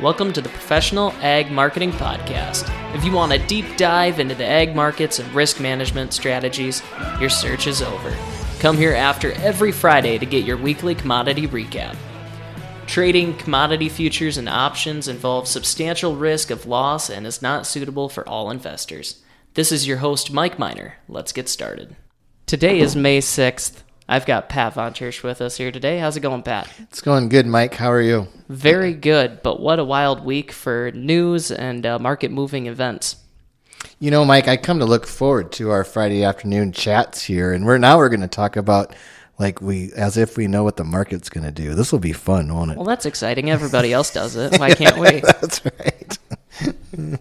Welcome to the Professional Ag Marketing Podcast. If you want a deep dive into the ag markets and risk management strategies, your search is over. Come here after every Friday to get your weekly commodity recap. Trading commodity futures and options involves substantial risk of loss and is not suitable for all investors. This is your host, Mike Miner. Let's get started. Today is May 6th. I've got Pat Von Church with us here today. How's it going, Pat? It's going good, Mike. How are you? Very good, but what a wild week for news and uh, market moving events. You know, Mike, I come to look forward to our Friday afternoon chats here, and we're now we're going to talk about like we as if we know what the market's going to do. This will be fun, won't it? Well, that's exciting. Everybody else does it. Why can't we? that's right.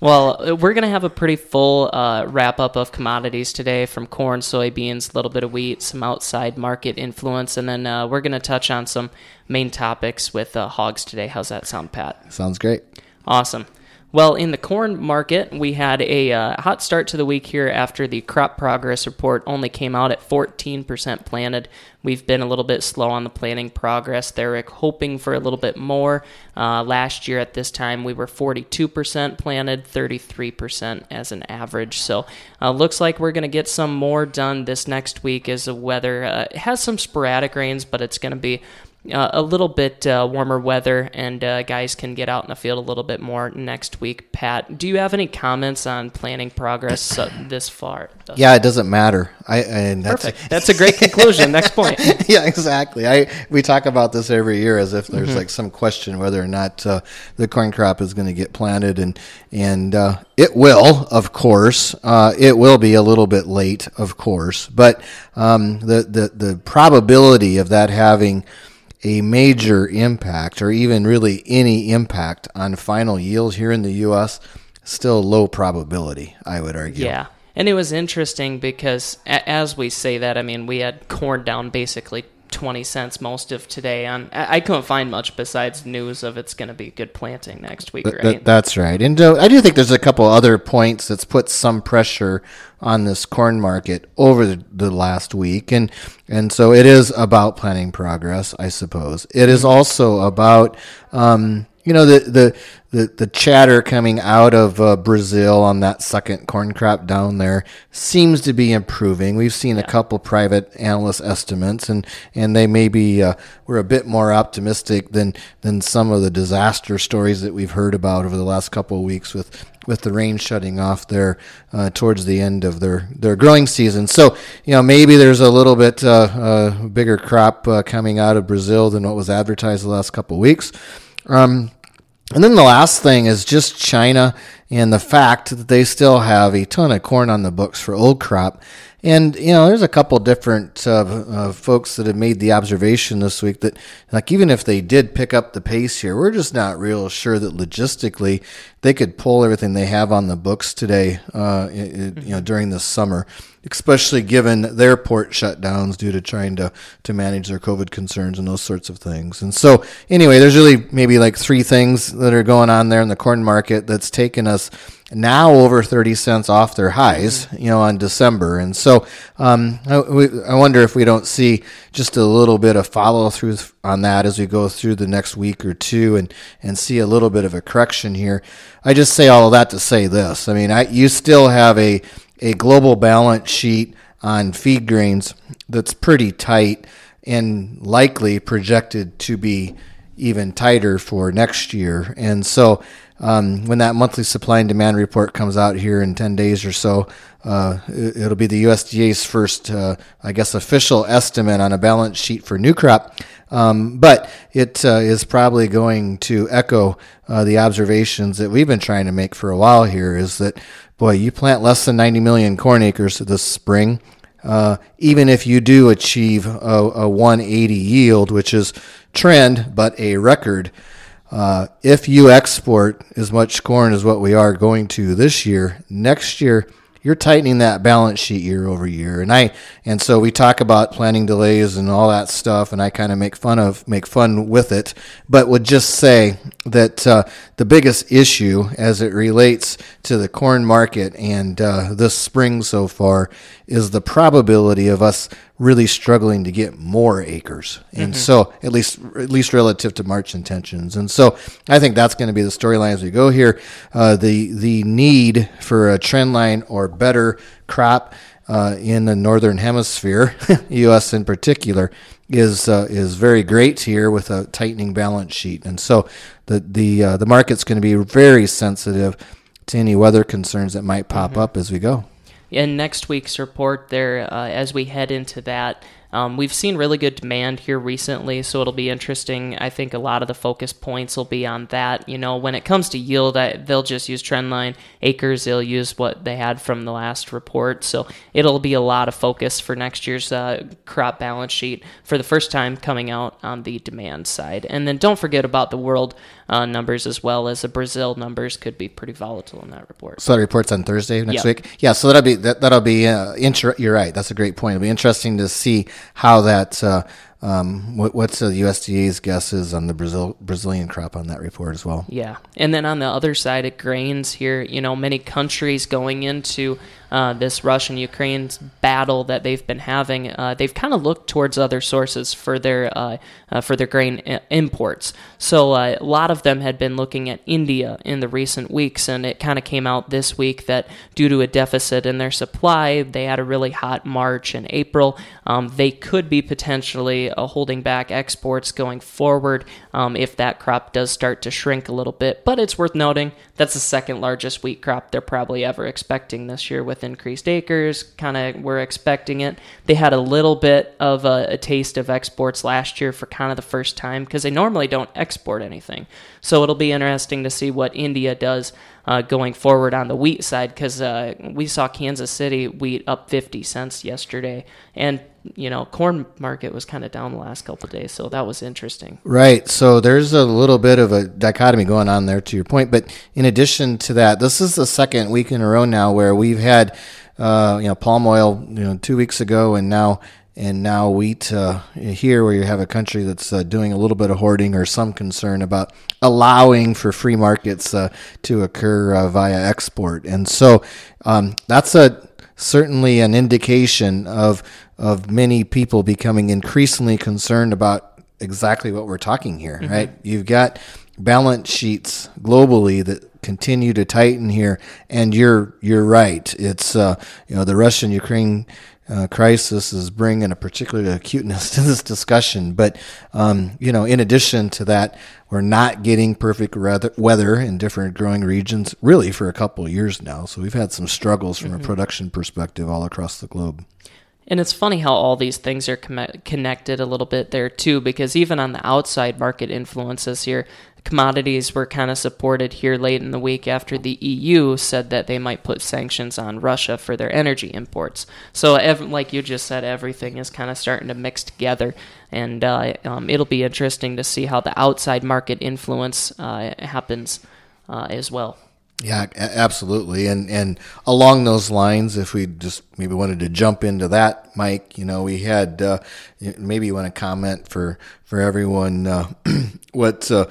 well, we're going to have a pretty full uh, wrap up of commodities today from corn, soybeans, a little bit of wheat, some outside market influence, and then uh, we're going to touch on some main topics with uh, hogs today. How's that sound, Pat? Sounds great. Awesome. Well, in the corn market, we had a uh, hot start to the week here after the crop progress report only came out at 14% planted. We've been a little bit slow on the planting progress there, hoping for a little bit more. Uh, last year at this time, we were 42% planted, 33% as an average. So, uh, looks like we're going to get some more done this next week as the weather uh, has some sporadic rains, but it's going to be uh, a little bit uh, warmer weather and uh, guys can get out in the field a little bit more next week. Pat, do you have any comments on planting progress this far? Yeah, it doesn't matter. I and that's perfect. That's a great conclusion. next point. yeah, exactly. I we talk about this every year as if there's mm-hmm. like some question whether or not uh, the corn crop is going to get planted, and and uh, it will, of course. Uh, it will be a little bit late, of course, but um, the the the probability of that having a major impact or even really any impact on final yield here in the U.S. Still low probability, I would argue. Yeah. And it was interesting because as we say that, I mean, we had corn down basically 20 cents most of today on I couldn't find much besides news of it's going to be good planting next week, right? Th- that's right. And uh, I do think there's a couple other points that's put some pressure on this corn market over the, the last week and and so it is about planting progress, I suppose. It is also about um, you know the the the, the chatter coming out of uh, Brazil on that second corn crop down there seems to be improving. We've seen yeah. a couple private analyst estimates, and and they maybe uh, were a bit more optimistic than than some of the disaster stories that we've heard about over the last couple of weeks with with the rain shutting off there uh, towards the end of their, their growing season. So, you know, maybe there's a little bit uh, uh, bigger crop uh, coming out of Brazil than what was advertised the last couple of weeks. Um, and then the last thing is just China and the fact that they still have a ton of corn on the books for old crop. And you know, there's a couple different uh, uh, folks that have made the observation this week that, like, even if they did pick up the pace here, we're just not real sure that logistically they could pull everything they have on the books today, uh, you know, during the summer, especially given their port shutdowns due to trying to to manage their COVID concerns and those sorts of things. And so, anyway, there's really maybe like three things that are going on there in the corn market that's taken us now over 30 cents off their highs, you know, on December. And so um, I, we, I, wonder if we don't see just a little bit of follow through on that as we go through the next week or two and, and see a little bit of a correction here. I just say all of that to say this. I mean, I, you still have a, a global balance sheet on feed grains that's pretty tight and likely projected to be even tighter for next year. And so um, when that monthly supply and demand report comes out here in 10 days or so, uh, it'll be the USDA's first, uh, I guess, official estimate on a balance sheet for new crop. Um, but it uh, is probably going to echo uh, the observations that we've been trying to make for a while here is that, boy, you plant less than 90 million corn acres this spring. Uh, even if you do achieve a, a 180 yield, which is trend but a record, uh, if you export as much corn as what we are going to this year, next year you're tightening that balance sheet year over year. And I and so we talk about planting delays and all that stuff, and I kind of make fun of make fun with it, but would just say that uh, the biggest issue as it relates to the corn market and uh, this spring so far is the probability of us really struggling to get more acres, and so at least at least relative to March intentions, and so I think that's going to be the storyline as we go here. Uh, the the need for a trend line or better crop uh, in the northern hemisphere, U.S. in particular, is uh, is very great here with a tightening balance sheet, and so the the uh, the market's going to be very sensitive to any weather concerns that might pop up as we go. In next week's report there uh, as we head into that um, we've seen really good demand here recently so it'll be interesting i think a lot of the focus points will be on that you know when it comes to yield I, they'll just use trendline acres they'll use what they had from the last report so it'll be a lot of focus for next year's uh, crop balance sheet for the first time coming out on the demand side and then don't forget about the world uh, numbers as well as the brazil numbers could be pretty volatile in that report So that reports on Thursday next Yep. week. Yeah, so that'll be that, that'll be uh, inter- You're right. That's a great point. It'll be interesting to see how that. Uh, Uh, um, what, what's the USDA's guesses on the Brazil Brazilian crop on that report as well. Yeah. And then on the other side of grains here, you know, many countries going into uh, this Russian Ukraine battle that they've been having, uh, they've kind of looked towards other sources for their uh, uh, for their grain i- imports. So uh, a lot of them had been looking at India in the recent weeks, and it kind of came out this week that due to a deficit in their supply, they had a really hot March and April. Um, they could be potentially uh, holding back exports going forward um, if that crop does start to shrink a little bit. But it's worth noting that's the second largest wheat crop they're probably ever expecting this year with increased acres. Kind of we're expecting it. They had a little bit of a, a taste of exports last year for kind of the first time because they normally don't export anything. So it'll be interesting to see what India does uh, going forward on the wheat side because uh, we saw Kansas City wheat up 50 cents yesterday. And, you know, corn market was kind of down the last couple of days. So that was interesting. Right. So there's a little bit of a dichotomy going on there to your point. But in addition to that, this is the second week in a row now where we've had, uh, you know, palm oil, you know, two weeks ago and now, and now wheat uh, here where you have a country that's uh, doing a little bit of hoarding or some concern about allowing for free markets uh, to occur uh, via export. And so um, that's a certainly an indication of of many people becoming increasingly concerned about exactly what we're talking here, right? You've got balance sheets globally that continue to tighten here, and you're you're right. It's uh, you know the Russian Ukraine. Uh, crisis is bringing a particular acuteness to this discussion, but um, you know, in addition to that, we're not getting perfect weather, weather in different growing regions really for a couple of years now. So we've had some struggles from a production perspective all across the globe. And it's funny how all these things are com- connected a little bit there too, because even on the outside market influences here, commodities were kind of supported here late in the week after the EU said that they might put sanctions on Russia for their energy imports. So, ev- like you just said, everything is kind of starting to mix together, and uh, um, it'll be interesting to see how the outside market influence uh, happens uh, as well. Yeah, absolutely. And and along those lines, if we just maybe wanted to jump into that, Mike, you know, we had uh, maybe you want to comment for for everyone uh, what uh,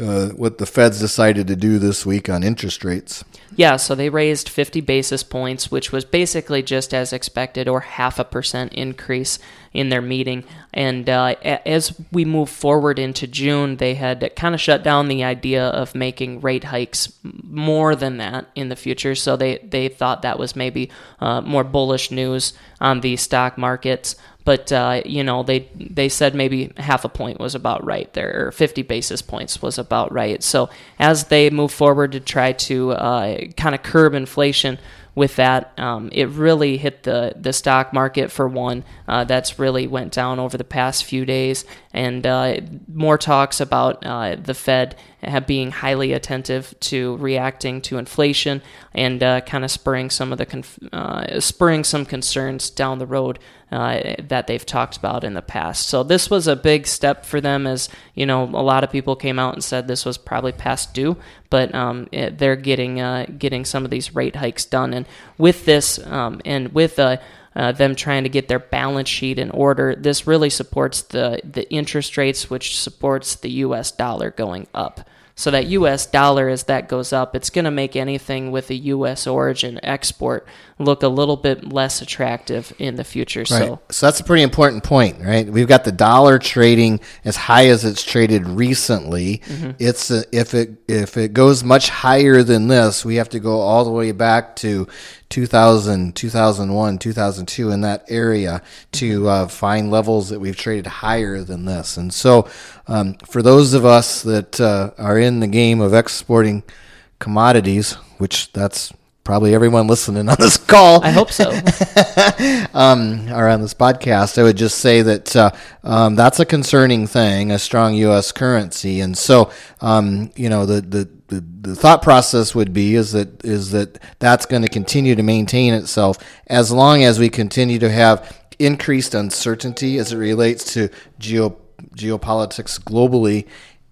uh, what the Feds decided to do this week on interest rates. Yeah, so they raised 50 basis points, which was basically just as expected, or half a percent increase in their meeting. And uh, as we move forward into June, they had kind of shut down the idea of making rate hikes more than that in the future. So they, they thought that was maybe uh, more bullish news on the stock markets. But uh, you know, they they said maybe half a point was about right there, or 50 basis points was about right. So as they move forward to try to uh, kind of curb inflation with that, um, it really hit the the stock market for one. Uh, that's really went down over the past few days, and uh, more talks about uh, the Fed being highly attentive to reacting to inflation and uh, kind of spurring some of the conf- uh, spurring some concerns down the road uh, that they've talked about in the past. So this was a big step for them, as you know, a lot of people came out and said this was probably past due, but um, it, they're getting uh, getting some of these rate hikes done, and with this um, and with uh, uh, them trying to get their balance sheet in order, this really supports the the interest rates, which supports the U.S. dollar going up. So that U.S. dollar, as that goes up, it's going to make anything with a U.S. origin export look a little bit less attractive in the future. Right. So So that's a pretty important point, right? We've got the dollar trading as high as it's traded recently. Mm-hmm. It's uh if it if it goes much higher than this, we have to go all the way back to 2000, 2001, 2002 in that area to uh, find levels that we've traded higher than this. And so, um, for those of us that uh, are in the game of exporting commodities, which that's probably everyone listening on this call, I hope so. um, or on this podcast, I would just say that uh, um, that's a concerning thing, a strong U.S. currency, and so um, you know the, the the the thought process would be is that is that that's going to continue to maintain itself as long as we continue to have increased uncertainty as it relates to geo geopolitics globally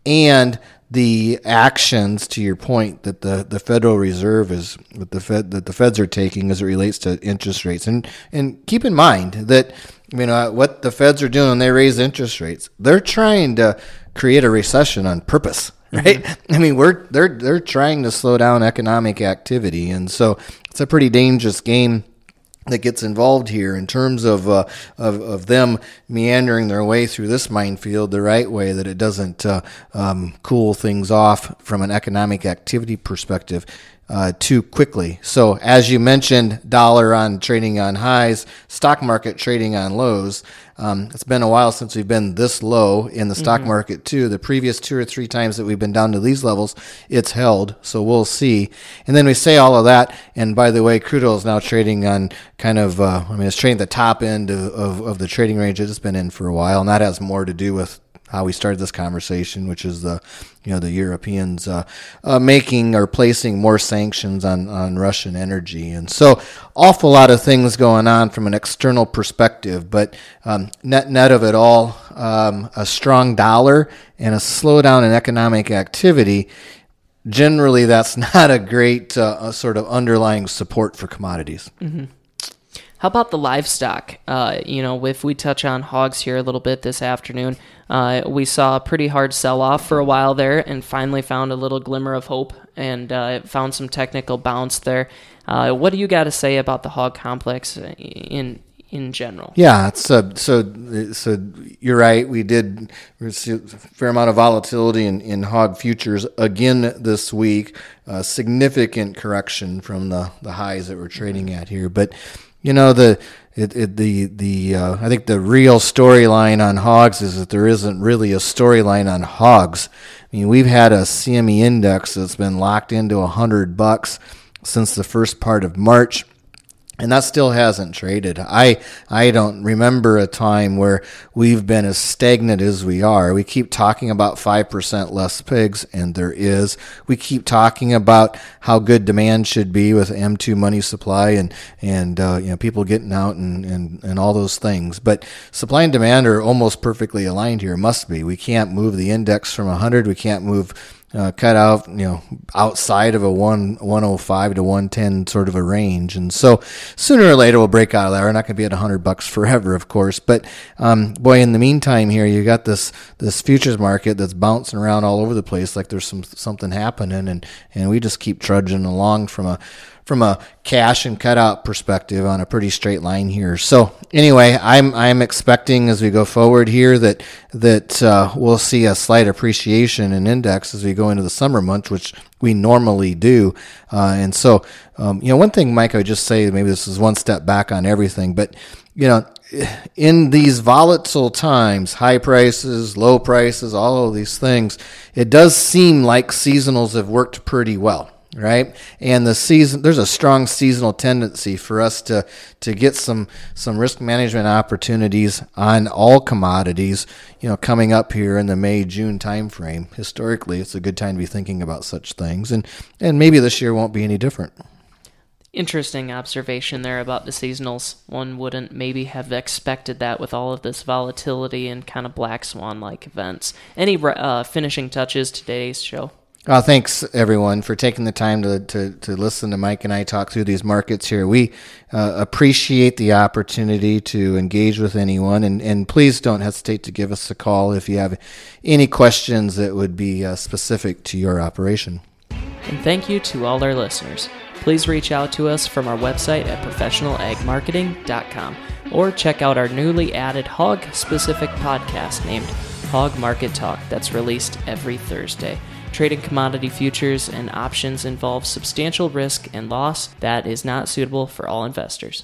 and the actions to your point that the, the Federal Reserve is that the Fed that the Feds are taking as it relates to interest rates. And and keep in mind that you know what the Feds are doing when they raise interest rates they're trying to create a recession on purpose right? I mean we're they're they're trying to slow down economic activity and so it's a pretty dangerous game that gets involved here in terms of, uh, of of them meandering their way through this minefield the right way that it doesn't uh, um, cool things off from an economic activity perspective uh, too quickly. So as you mentioned, dollar on trading on highs, stock market trading on lows. Um, it's been a while since we've been this low in the stock market too. The previous two or three times that we've been down to these levels, it's held. So we'll see. And then we say all of that. And by the way, crude oil is now trading on kind of, uh, I mean, it's trading the top end of, of, of the trading range it's been in for a while. And that has more to do with how we started this conversation, which is the you know the Europeans uh, uh, making or placing more sanctions on on Russian energy, and so awful lot of things going on from an external perspective. But um, net net of it all, um, a strong dollar and a slowdown in economic activity. Generally, that's not a great uh, sort of underlying support for commodities. How about the livestock? Uh, you know, if we touch on hogs here a little bit this afternoon, uh, we saw a pretty hard sell off for a while there and finally found a little glimmer of hope and uh, found some technical bounce there. Uh, what do you got to say about the hog complex in in general? Yeah, it's uh, so so you're right. We did a fair amount of volatility in, in hog futures again this week. A significant correction from the, the highs that we're trading at here, but you know the it, it the the uh, I think the real storyline on hogs is that there isn't really a storyline on hogs. I mean, we've had a CME index that's been locked into hundred bucks since the first part of March and that still hasn't traded. I I don't remember a time where we've been as stagnant as we are. We keep talking about five percent less pigs, and there is. We keep talking about how good demand should be with M2 money supply and and uh, you know people getting out and, and and all those things. But supply and demand are almost perfectly aligned here. Must be. We can't move the index from hundred. We can't move uh, cut out, you know, outside of a one 105 to 110 sort of a range. And so sooner or later we'll break out of that. We're not going to be at 100 bucks forever, of course. But um, boy, in the meantime here, you got this this futures market that's bouncing around all over the place like there's some something happening, and and we just keep trudging along from a from a cash and cutout perspective on a pretty straight line here. So anyway, I'm I'm expecting as we go forward here that that uh, we'll see a slight appreciation in index as we go into the summer months, which we normally do. Uh, and so, um, you know, one thing, Mike, I would just say maybe this is one step back on everything, but you know, in these volatile times, high prices, low prices, all of these things, it does seem like seasonals have worked pretty well right? And the season there's a strong seasonal tendency for us to to get some some risk management opportunities on all commodities, you know, coming up here in the May June timeframe. Historically, it's a good time to be thinking about such things, and and maybe this year won't be any different. Interesting observation there about the seasonals. One wouldn't maybe have expected that with all of this volatility and kind of black swan like events. Any uh, finishing touches today's show? Uh, thanks everyone for taking the time to, to, to listen to Mike and I talk through these markets here. We uh, appreciate the opportunity to engage with anyone, and, and please don't hesitate to give us a call if you have any questions that would be uh, specific to your operation. And thank you to all our listeners. Please reach out to us from our website at professionalagmarketing.com or check out our newly added hog specific podcast named Hog Market Talk that's released every Thursday. Trading commodity futures and options involves substantial risk and loss that is not suitable for all investors.